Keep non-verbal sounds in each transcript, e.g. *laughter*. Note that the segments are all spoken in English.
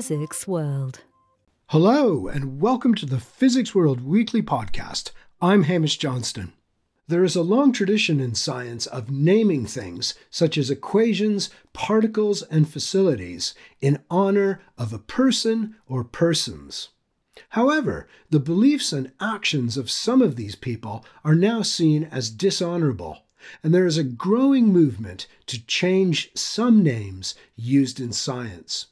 Physics World. Hello, and welcome to the Physics World Weekly Podcast. I'm Hamish Johnston. There is a long tradition in science of naming things, such as equations, particles, and facilities, in honor of a person or persons. However, the beliefs and actions of some of these people are now seen as dishonorable, and there is a growing movement to change some names used in science.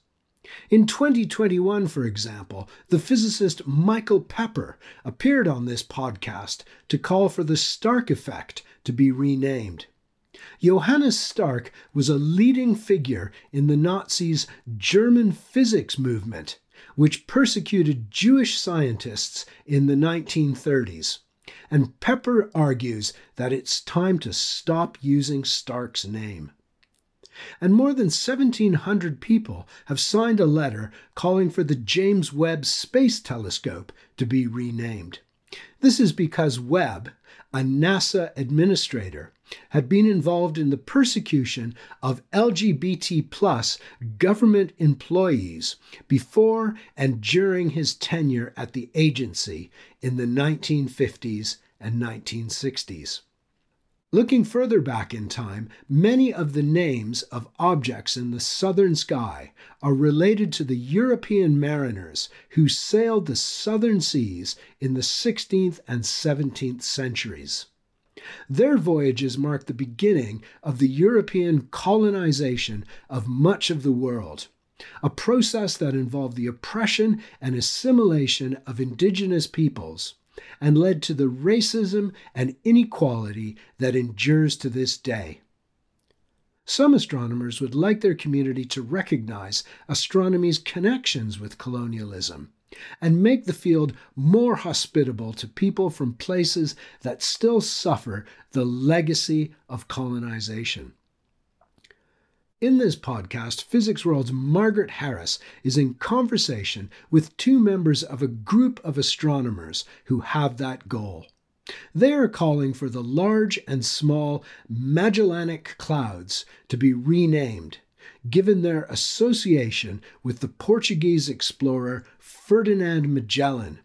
In 2021, for example, the physicist Michael Pepper appeared on this podcast to call for the Stark effect to be renamed. Johannes Stark was a leading figure in the Nazis' German physics movement, which persecuted Jewish scientists in the 1930s. And Pepper argues that it's time to stop using Stark's name and more than 1,700 people have signed a letter calling for the James Webb Space Telescope to be renamed. This is because Webb, a NASA administrator, had been involved in the persecution of LGBT plus government employees before and during his tenure at the agency in the 1950s and 1960s. Looking further back in time, many of the names of objects in the southern sky are related to the European mariners who sailed the southern seas in the 16th and 17th centuries. Their voyages marked the beginning of the European colonization of much of the world, a process that involved the oppression and assimilation of indigenous peoples and led to the racism and inequality that endures to this day. Some astronomers would like their community to recognize astronomy's connections with colonialism and make the field more hospitable to people from places that still suffer the legacy of colonization. In this podcast, Physics World's Margaret Harris is in conversation with two members of a group of astronomers who have that goal. They are calling for the large and small Magellanic Clouds to be renamed, given their association with the Portuguese explorer Ferdinand Magellan,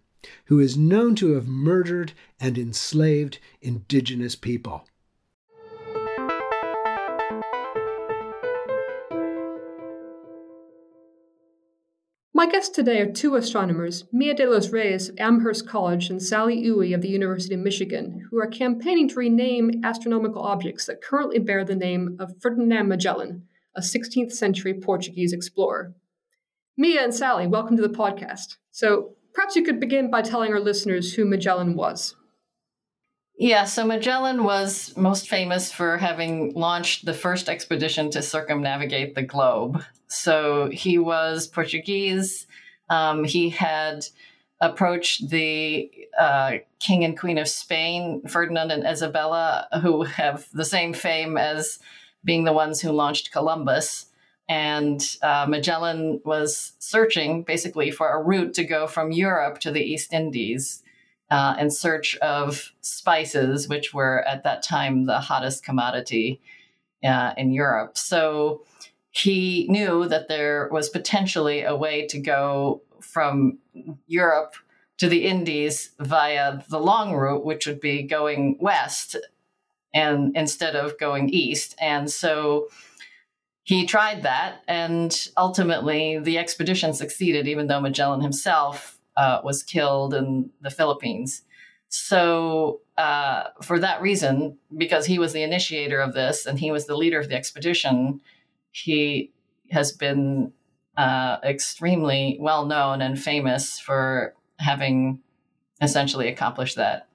who is known to have murdered and enslaved indigenous people. My guests today are two astronomers, Mia de los Reyes of Amherst College and Sally Oey of the University of Michigan, who are campaigning to rename astronomical objects that currently bear the name of Ferdinand Magellan, a 16th century Portuguese explorer. Mia and Sally, welcome to the podcast. So perhaps you could begin by telling our listeners who Magellan was. Yeah, so Magellan was most famous for having launched the first expedition to circumnavigate the globe. So he was Portuguese. Um, he had approached the uh, King and Queen of Spain, Ferdinand and Isabella, who have the same fame as being the ones who launched Columbus. And uh, Magellan was searching basically for a route to go from Europe to the East Indies uh, in search of spices, which were at that time the hottest commodity uh, in Europe. So he knew that there was potentially a way to go from Europe to the Indies via the long route, which would be going west and instead of going east. And so he tried that, and ultimately the expedition succeeded, even though Magellan himself uh, was killed in the Philippines. So, uh, for that reason, because he was the initiator of this and he was the leader of the expedition, he has been uh, extremely well known and famous for having essentially accomplished that.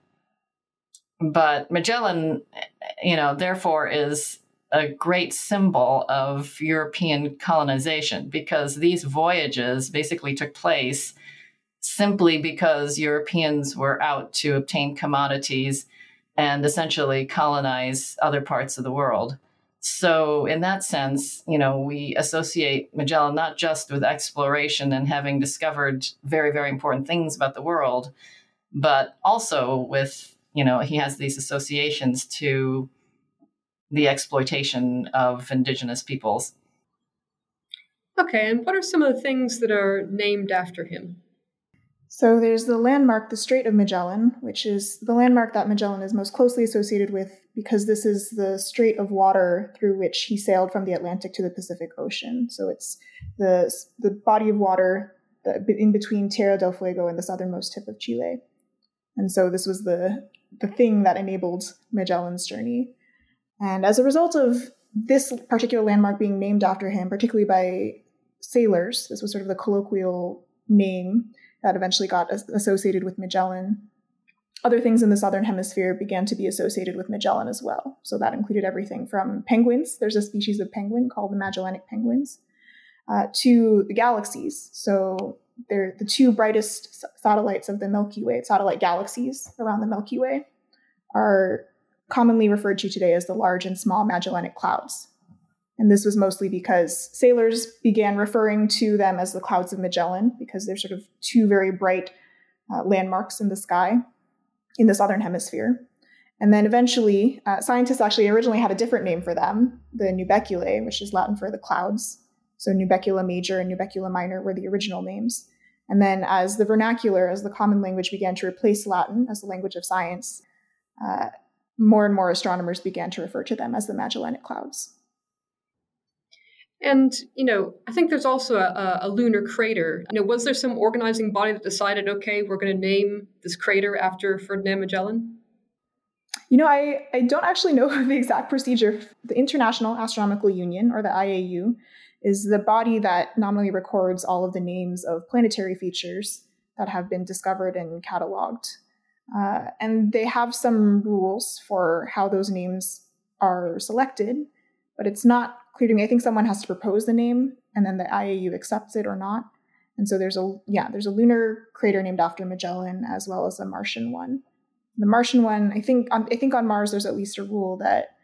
But Magellan, you know, therefore is a great symbol of European colonization because these voyages basically took place simply because Europeans were out to obtain commodities and essentially colonize other parts of the world. So, in that sense, you know, we associate Magellan not just with exploration and having discovered very, very important things about the world, but also with, you know, he has these associations to the exploitation of indigenous peoples. Okay, and what are some of the things that are named after him? So there's the landmark, the Strait of Magellan, which is the landmark that Magellan is most closely associated with because this is the strait of water through which he sailed from the Atlantic to the Pacific Ocean. So it's the, the body of water in between Tierra del Fuego and the southernmost tip of Chile. And so this was the, the thing that enabled Magellan's journey. And as a result of this particular landmark being named after him, particularly by sailors, this was sort of the colloquial name that eventually got associated with Magellan. Other things in the southern hemisphere began to be associated with Magellan as well. So that included everything from penguins, there's a species of penguin called the Magellanic penguins, uh, to the galaxies. So they're the two brightest satellites of the Milky Way, satellite galaxies around the Milky Way, are commonly referred to today as the large and small Magellanic clouds. And this was mostly because sailors began referring to them as the Clouds of Magellan because they're sort of two very bright uh, landmarks in the sky in the southern hemisphere. And then eventually, uh, scientists actually originally had a different name for them, the Nubeculae, which is Latin for the clouds. So Nubecula major and Nubecula minor were the original names. And then, as the vernacular, as the common language began to replace Latin as the language of science, uh, more and more astronomers began to refer to them as the Magellanic Clouds. And, you know, I think there's also a, a, lunar crater. You know, was there some organizing body that decided, okay, we're going to name this crater after Ferdinand Magellan? You know, I, I don't actually know *laughs* the exact procedure. The International Astronomical Union, or the IAU, is the body that nominally records all of the names of planetary features that have been discovered and cataloged. Uh, and they have some rules for how those names are selected, but it's not clear to me. I think someone has to propose the name, and then the IAU accepts it or not. And so there's a yeah, there's a lunar crater named after Magellan as well as a Martian one. The Martian one, I think, on, I think on Mars there's at least a rule that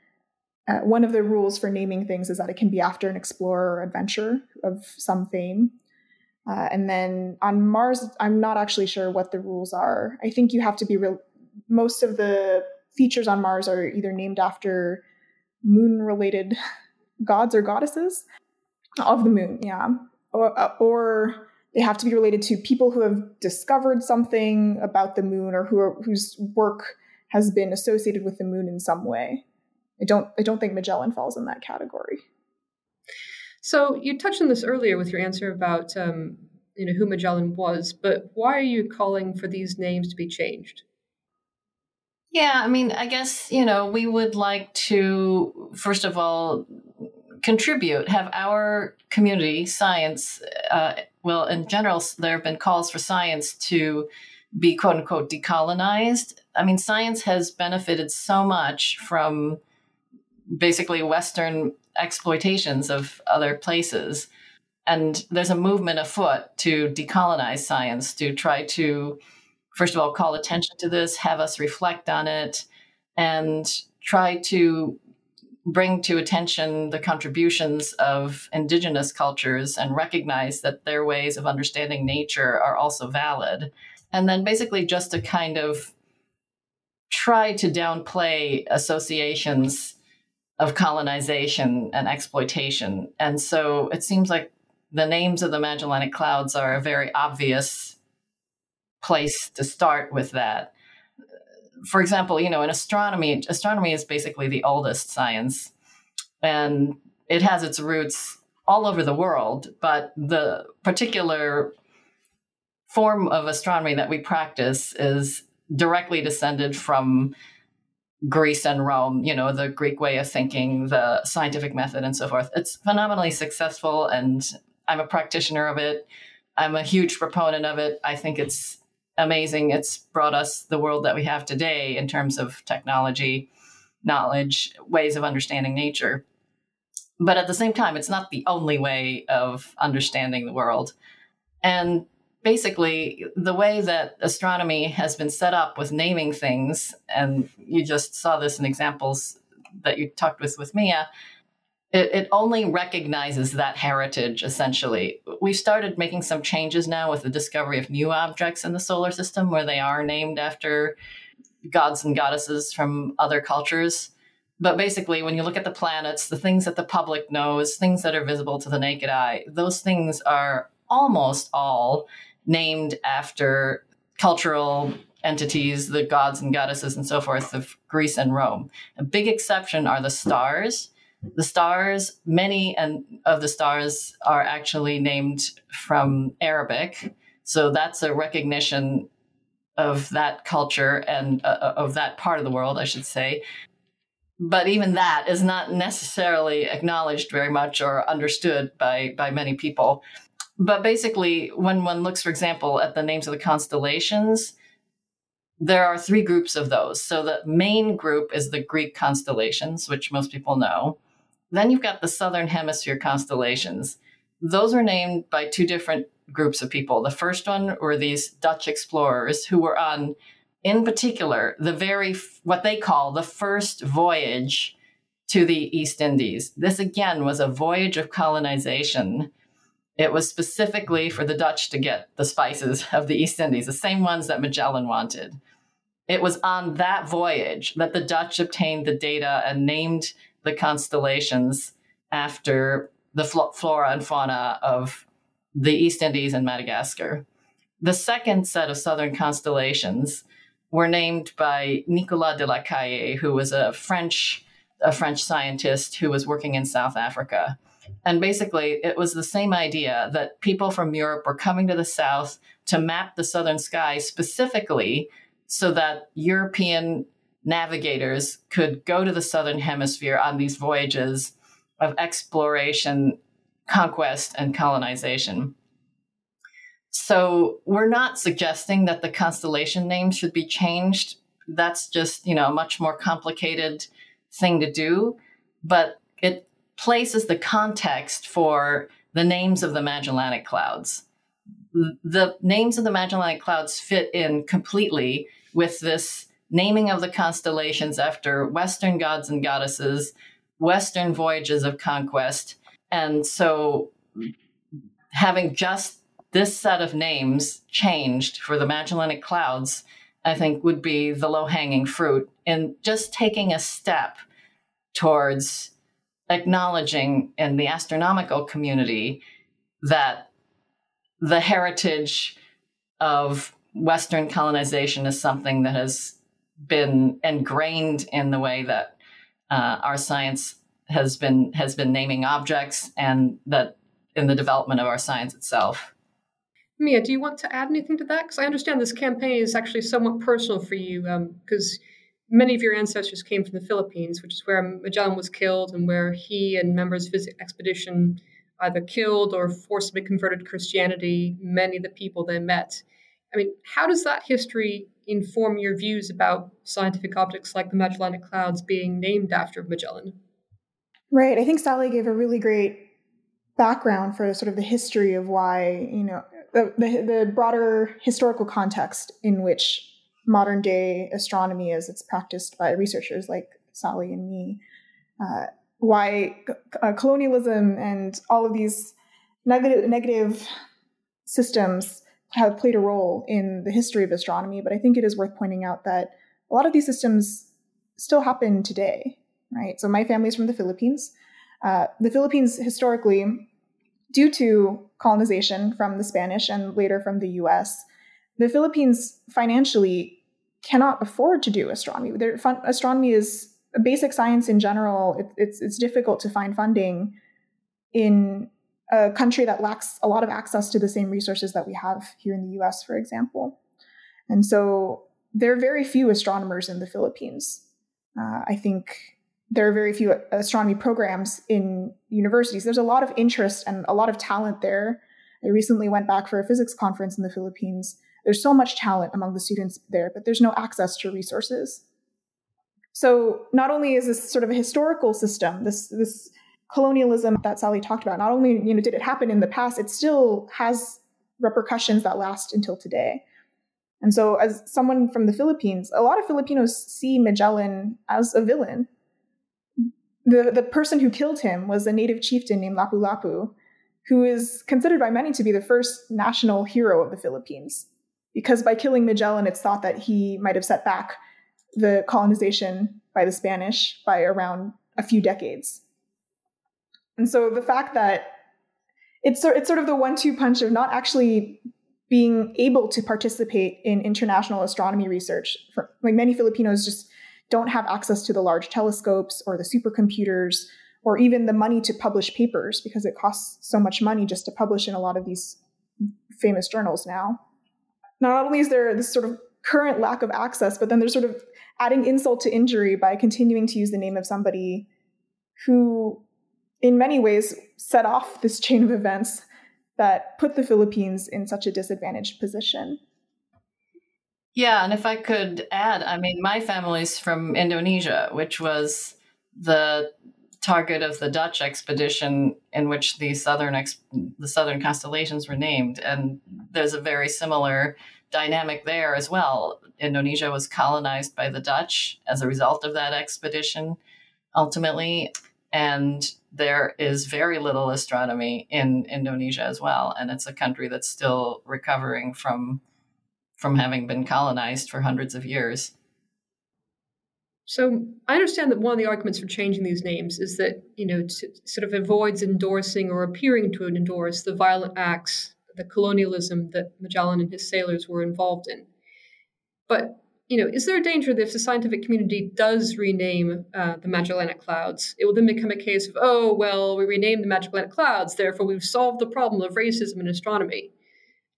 uh, one of the rules for naming things is that it can be after an explorer or adventurer of some fame. Uh, and then on Mars, I'm not actually sure what the rules are. I think you have to be real. Most of the features on Mars are either named after moon related gods or goddesses of the moon, yeah. Or, uh, or they have to be related to people who have discovered something about the moon or who are, whose work has been associated with the moon in some way. I don't I don't think Magellan falls in that category. So you touched on this earlier with your answer about um, you know who Magellan was, but why are you calling for these names to be changed? Yeah, I mean, I guess you know we would like to first of all contribute, have our community science. Uh, well, in general, there have been calls for science to be quote unquote decolonized. I mean, science has benefited so much from basically Western exploitations of other places. And there's a movement afoot to decolonize science, to try to, first of all, call attention to this, have us reflect on it, and try to bring to attention the contributions of indigenous cultures and recognize that their ways of understanding nature are also valid. And then basically just to kind of try to downplay associations of colonization and exploitation. And so it seems like the names of the Magellanic Clouds are a very obvious place to start with that. For example, you know, in astronomy, astronomy is basically the oldest science, and it has its roots all over the world, but the particular form of astronomy that we practice is directly descended from Greece and Rome, you know, the Greek way of thinking, the scientific method, and so forth. It's phenomenally successful, and I'm a practitioner of it. I'm a huge proponent of it. I think it's amazing. It's brought us the world that we have today in terms of technology, knowledge, ways of understanding nature. But at the same time, it's not the only way of understanding the world. And basically the way that astronomy has been set up with naming things, and you just saw this in examples that you talked with with Mia, it, it only recognizes that heritage essentially. We've started making some changes now with the discovery of new objects in the solar system where they are named after gods and goddesses from other cultures. But basically, when you look at the planets, the things that the public knows, things that are visible to the naked eye, those things are almost all named after cultural entities, the gods and goddesses and so forth of Greece and Rome. A big exception are the stars. The stars, many and of the stars are actually named from Arabic. So that's a recognition of that culture and uh, uh of that part of the world, I should say. But even that is not necessarily acknowledged very much or understood by, by many people. But basically, when one looks, for example, at the names of the constellations, there are three groups of those. So the main group is the Greek constellations, which most people know. Then you've got the Southern Hemisphere constellations. Those are named by two different groups of people. The first one were these Dutch explorers who were on, in particular, the very, what they call the first voyage to the East Indies. This again was a voyage of colonization it was specifically for the Dutch to get the spices *laughs* of the East Indies, the same ones that Magellan wanted. It was on that voyage that the Dutch obtained the data and named the constellations after the flora and fauna of the East Indies and Madagascar. The second set of southern constellations were named by Nicolas de la Caille, who was a French a French scientist who was working in South Africa. And basically, it was the same idea that people from Europe were coming to the South to map the southern sky specifically so that European navigators could go to the southern hemisphere on these voyages of exploration, conquest, and colonization. So we're not suggesting that the constellation names should be changed. That's just, you know, a much more complicated thing to do. But it places the context for the names of the Magellanic Clouds. The names of the Magellanic Clouds fit in completely with this naming of the constellations after Western gods and goddesses, Western voyages of conquest. And so having just this set of names changed for the Magellanic Clouds, I think would be the low hanging fruit in just taking a step towards acknowledging in the astronomical community that the heritage of Western colonization is something that has been ingrained in the way that uh, our science has been has been naming objects, and that in the development of our science itself. Mia, do you want to add anything to that? Because I understand this campaign is actually somewhat personal for you, because um, many of your ancestors came from the Philippines, which is where Magellan was killed and where he and members of his expedition either killed or forcibly converted to Christianity many of the people they met. I mean, how does that history inform your views about scientific objects like the Magellanic Clouds being named after Magellan? Right. I think Sally gave a really great background for sort of the history of why, you know, the, the, the broader historical context in which modern day astronomy as it's practiced by researchers like Sally and me, uh, why uh, colonialism and all of these negative, negative systems have played a role in the history of astronomy. But I think it is worth pointing out that a lot of these systems still happen today, right? So my family's from the Philippines. Uh, the Philippines historically, due to colonization from the Spanish and later from the US, the Philippines financially cannot afford to do astronomy. Their fun, astronomy is a basic science in general. It, it's it's difficult to find funding in a country that lacks a lot of access to the same resources that we have here in the U.S., for example. And so there are very few astronomers in the Philippines. Uh, I think there are very few astronomy programs in universities. There's a lot of interest and a lot of talent there. I recently went back for a physics conference in the Philippines, there's so much talent among the students there, but there's no access to resources. So not only is this sort of a historical system, this this colonialism that Sally talked about, not only you know did it happen in the past, it still has repercussions that last until today. And so, as someone from the Philippines, a lot of Filipinos see Magellan as a villain. The, the person who killed him was a native chieftain named Lapu Lapu, who is considered by many to be the first national hero of the Philippines because by killing Magellan, it's thought that he might have set back the colonization by the Spanish by around a few decades. And so the fact that it's, it's sort of the one two punch of not actually being able to participate in international astronomy research. For, like many Filipinos just don't have access to the large telescopes or the supercomputers or even the money to publish papers because it costs so much money just to publish in a lot of these famous journals now. Not only is there this sort of current lack of access, but then there's sort of adding insult to injury by continuing to use the name of somebody who, in many ways, set off this chain of events that put the Philippines in such a disadvantaged position. Yeah, and if I could add, I mean, my family's from Indonesia, which was the target of the Dutch expedition in which the southern the southern constellations were named, and there's a very similar dynamic there as well. Indonesia was colonized by the Dutch as a result of that expedition, ultimately, and there is very little astronomy in Indonesia as well, and it's a country that's still recovering from from having been colonized for hundreds of years. So I understand that one of the arguments for changing these names is that you know sort of avoids endorsing or appearing to endorse the violent acts, the colonialism that Magellan and his sailors were involved in. But you know, is there a danger that if the scientific community does rename uh, the Magellanic Clouds, it will then become a case of, oh, well, we renamed the Magellanic Clouds, therefore we've solved the problem of racism in astronomy?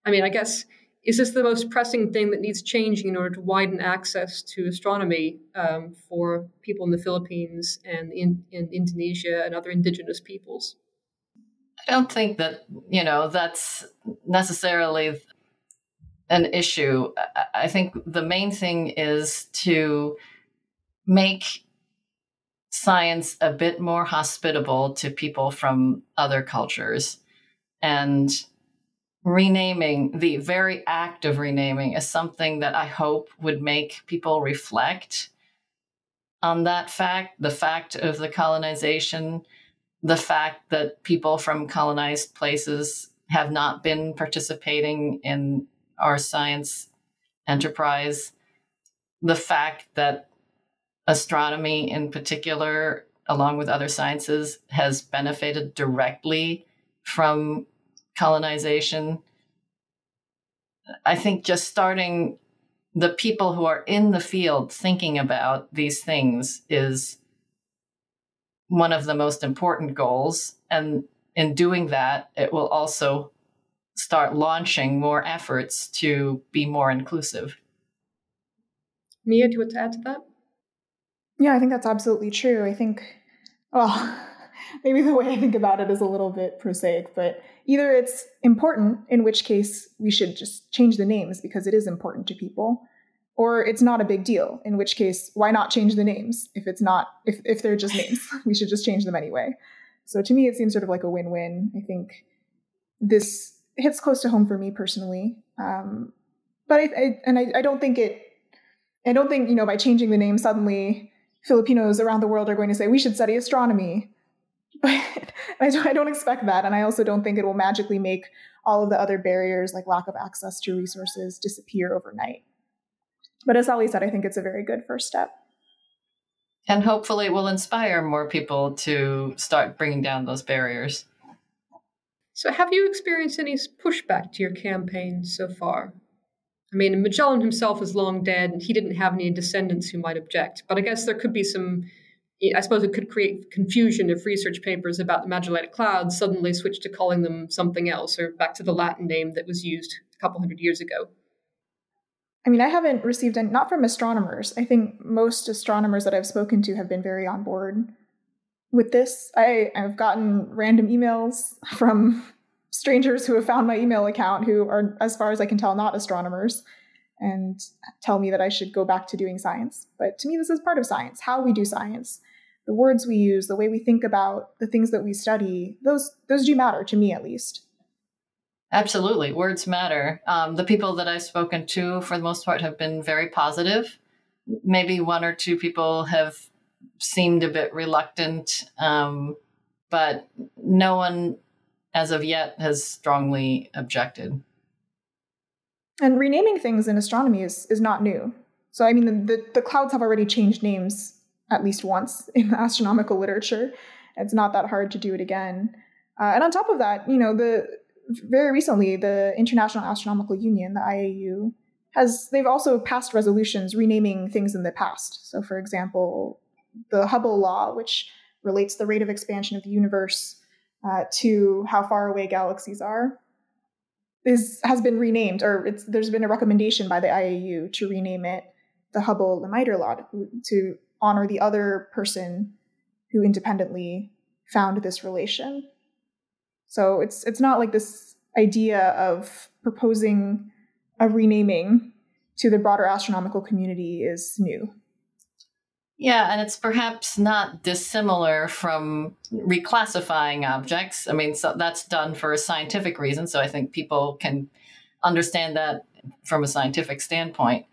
I mean, I guess is this the most pressing thing that needs changing in order to widen access to astronomy um, for people in the Philippines and in, in Indonesia and other indigenous peoples? I don't think that, you know, that's necessarily an issue. I think the main thing is to make science a bit more hospitable to people from other cultures and renaming, the very act of renaming, is something that I hope would make people reflect on that fact the fact of the colonization, the fact that people from colonized places have not been participating in our science enterprise, the fact that astronomy in particular, along with other sciences, has benefited directly from colonization. I think just starting the people who are in the field thinking about these things is one of the most important goals. And in doing that, it will also start launching more efforts to be more inclusive. Mia, do you want to add to that? Yeah, I think that's absolutely true. I think, well, *laughs* maybe the way I think about it is a little bit prosaic, but either it's important, in which case we should just change the names because it is important to people, or it's not a big deal, in which case why not change the names if it's not if if they're just names, *laughs* we should just change them anyway. So to me, it seems sort of like a win-win. I think this hits close to home for me personally, um, but I, I and I, I don't think it. I don't think you know by changing the name suddenly Filipinos around the world are going to say we should study astronomy *laughs* but I don't, I don't expect that. And I also don't think it will magically make all of the other barriers, like lack of access to resources, disappear overnight. But as Sally said, I think it's a very good first step. And hopefully, it will inspire more people to start bringing down those barriers. So, have you experienced any pushback to your campaign so far? I mean, Magellan himself is long dead, and he didn't have any descendants who might object. But I guess there could be some I suppose it could create confusion if research papers about the Magellanic Clouds suddenly switched to calling them something else or back to the Latin name that was used a couple hundred years ago. I mean, I haven't received any, not from astronomers. I think most astronomers that I've spoken to have been very on board with this. I, I've gotten random emails from strangers who have found my email account who are, as far as I can tell, not astronomers and tell me that I should go back to doing science. But to me, this is part of science, how we do science the words we use, the way we think about the things that we study, those those do matter to me at least. Absolutely, words matter. Um, the people that I've spoken to, for the most part, have been very positive. Maybe one or two people have seemed a bit reluctant, um, but no one, as of yet, has strongly objected. And renaming things in astronomy is is not new. So I mean, the, the, clouds have already changed names at least once *laughs* in the astronomical literature. It's not that hard to do it again. Uh, and on top of that, you know, the very recently the International Astronomical Union, the IAU, has they've also passed resolutions renaming things in the past. So, for example, the Hubble law, which relates the rate of expansion of the universe uh, to how far away galaxies are, is has been renamed, or there's been a recommendation by the IAU to rename it the Hubble Lemaitre law to honor the other person who independently found this relation. So it's it's not like this idea of proposing a renaming to the broader astronomical community is new. Yeah, and it's perhaps not dissimilar from reclassifying objects. I mean, so that's done for a scientific reason, so I think people can understand that from a scientific standpoint.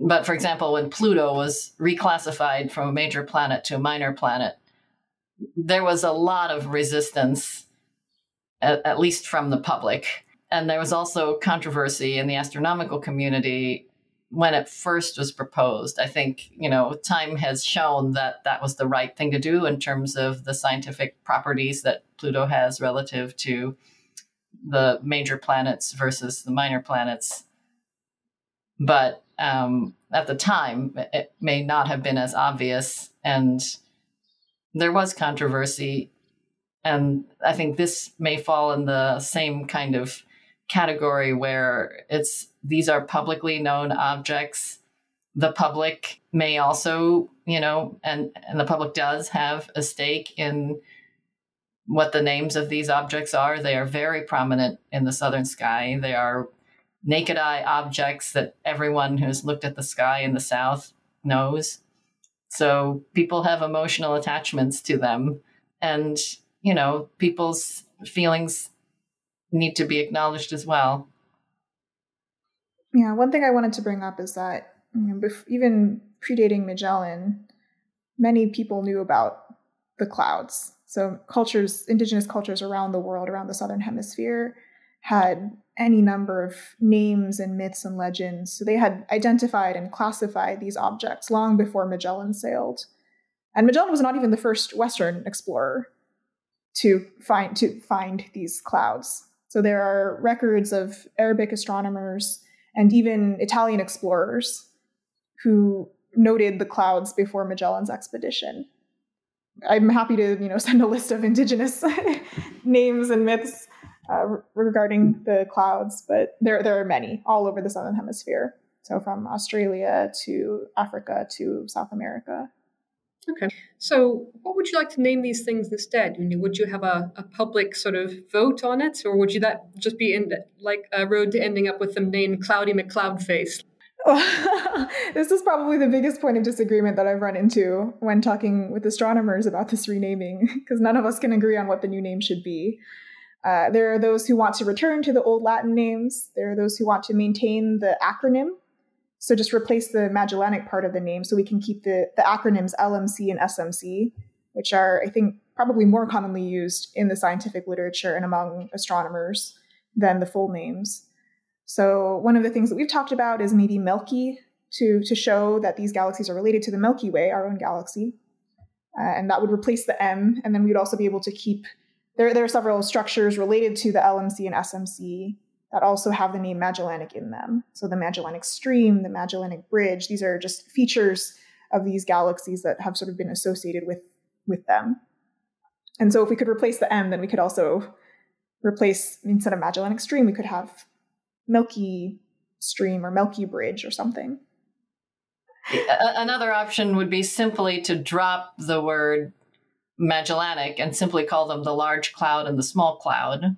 But for example, when Pluto was reclassified from a major planet to a minor planet, there was a lot of resistance, at, at least from the public. And there was also controversy in the astronomical community when it first was proposed. I think, you know, time has shown that that was the right thing to do in terms of the scientific properties that Pluto has relative to the major planets versus the minor planets. But um, at the time, it may not have been as obvious. And there was controversy. And I think this may fall in the same kind of category where it's these are publicly known objects. The public may also, you know, and, and the public does have a stake in what the names of these objects are. They are very prominent in the southern sky. They are naked eye objects that everyone who's looked at the sky in the south knows. So people have emotional attachments to them. And, you know, people's feelings need to be acknowledged as well. Yeah, one thing I wanted to bring up is that you know, even predating Magellan, many people knew about the clouds. So cultures, indigenous cultures around the world, around the southern hemisphere, had any number of names and myths and legends. So they had identified and classified these objects long before Magellan sailed. And Magellan was not even the first Western explorer to find to find these clouds. So there are records of Arabic astronomers and even Italian explorers who noted the clouds before Magellan's expedition. I'm happy to, you know, *laughs* send a list of indigenous *laughs* names and myths uh, regarding the clouds, but there there are many all over the southern hemisphere. So from Australia to Africa to South America. Okay. So, what would you like to name these things instead? Would you have a, a public sort of vote on it, or would you that just be in like a road to ending up with them named Cloudy McCloudface? *laughs* this is probably the biggest point of disagreement that I've run into when talking with astronomers about this renaming, *laughs* because none of us can agree on what the new name should be. Uh, there are those who want to return to the old Latin names. There are those who want to maintain the acronym so just replace the Magellanic part of the name so we can keep the, the acronyms LMC and SMC, which are, I think, probably more commonly used in the scientific literature and among astronomers than the full names. So one of the things that we've talked about is maybe Milky to, to show that these galaxies are related to the Milky Way, our own galaxy. Uh, and that would replace the M. And then we'd also be able to keep, there, there are several structures related to the LMC and SMC that also have the name Magellanic in them. So the Magellanic Stream, the Magellanic Bridge, these are just features of these galaxies that have sort of been associated with, with them. And so if we could replace the M, then we could also replace, instead of Magellanic Stream, we could have Milky Stream or Milky Bridge or something. Another option would be simply to drop the word Magellanic and simply call them the large cloud and the small cloud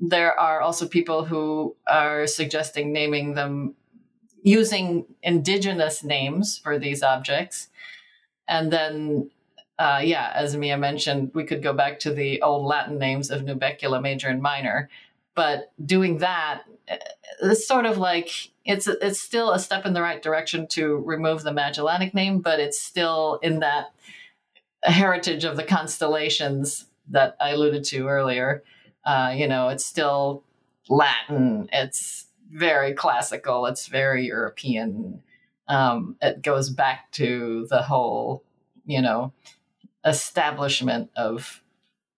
there are also people who are suggesting naming them using indigenous names for these objects. And then, uh, yeah, as Mia mentioned, we could go back to the old Latin names of Nubecula major and minor. But doing that, it's sort of like it's it's still a step in the right direction to remove the Magellanic name, but it's still in that heritage of the constellations that I alluded to earlier. Uh, you know, it's still Latin. It's very classical. It's very European. Um, it goes back to the whole you know, establishment of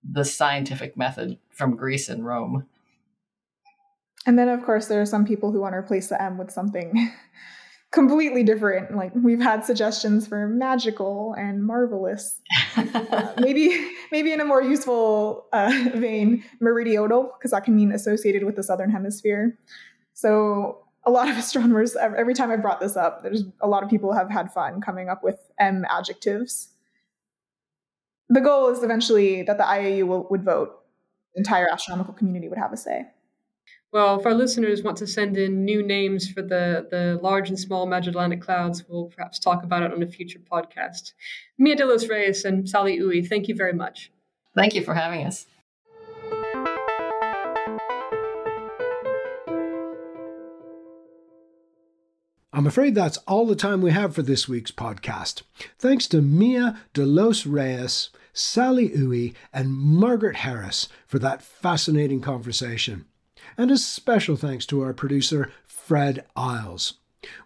the scientific method from Greece and Rome. And then, of course, there are some people who want to replace the M with something *laughs* completely different. Like we've had suggestions for magical and marvelous. *laughs* uh, maybe, maybe in a more useful uh, *laughs* vein, meridional, because that can mean associated with the southern hemisphere. So a lot of *laughs* astronomers, every time I brought this up, there's a lot of people have had fun coming up with M adjectives. The goal is eventually that the IAU will, would vote. Entire astronomical community would have a say. Well, if our listeners want to send in new names for the, the large and small Magellanic clouds, we'll perhaps talk about it on a future podcast. Mia de los Reyes and Sally Oey, thank you very much. Thank you for having us. I'm afraid that's all the time we have for this week's podcast. Thanks to Mia de los Reyes, Sally Oey, and Margaret Harris for that fascinating conversation and a special thanks to our producer, Fred Isles.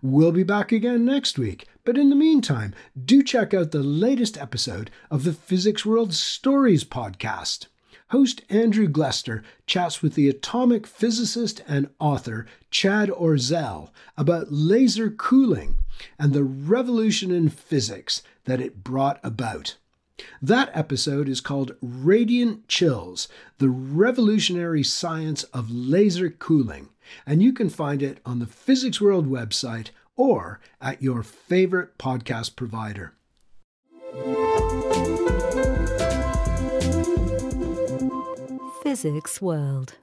We'll be back again next week, but in the meantime, do check out the latest episode of the Physics World Stories podcast. Host Andrew Glester chats with the atomic physicist and author Chad Orzel about laser cooling and the revolution in physics that it brought about. That episode is called Radiant Chills The Revolutionary Science of Laser Cooling, and you can find it on the Physics World website or at your favorite podcast provider. Physics World.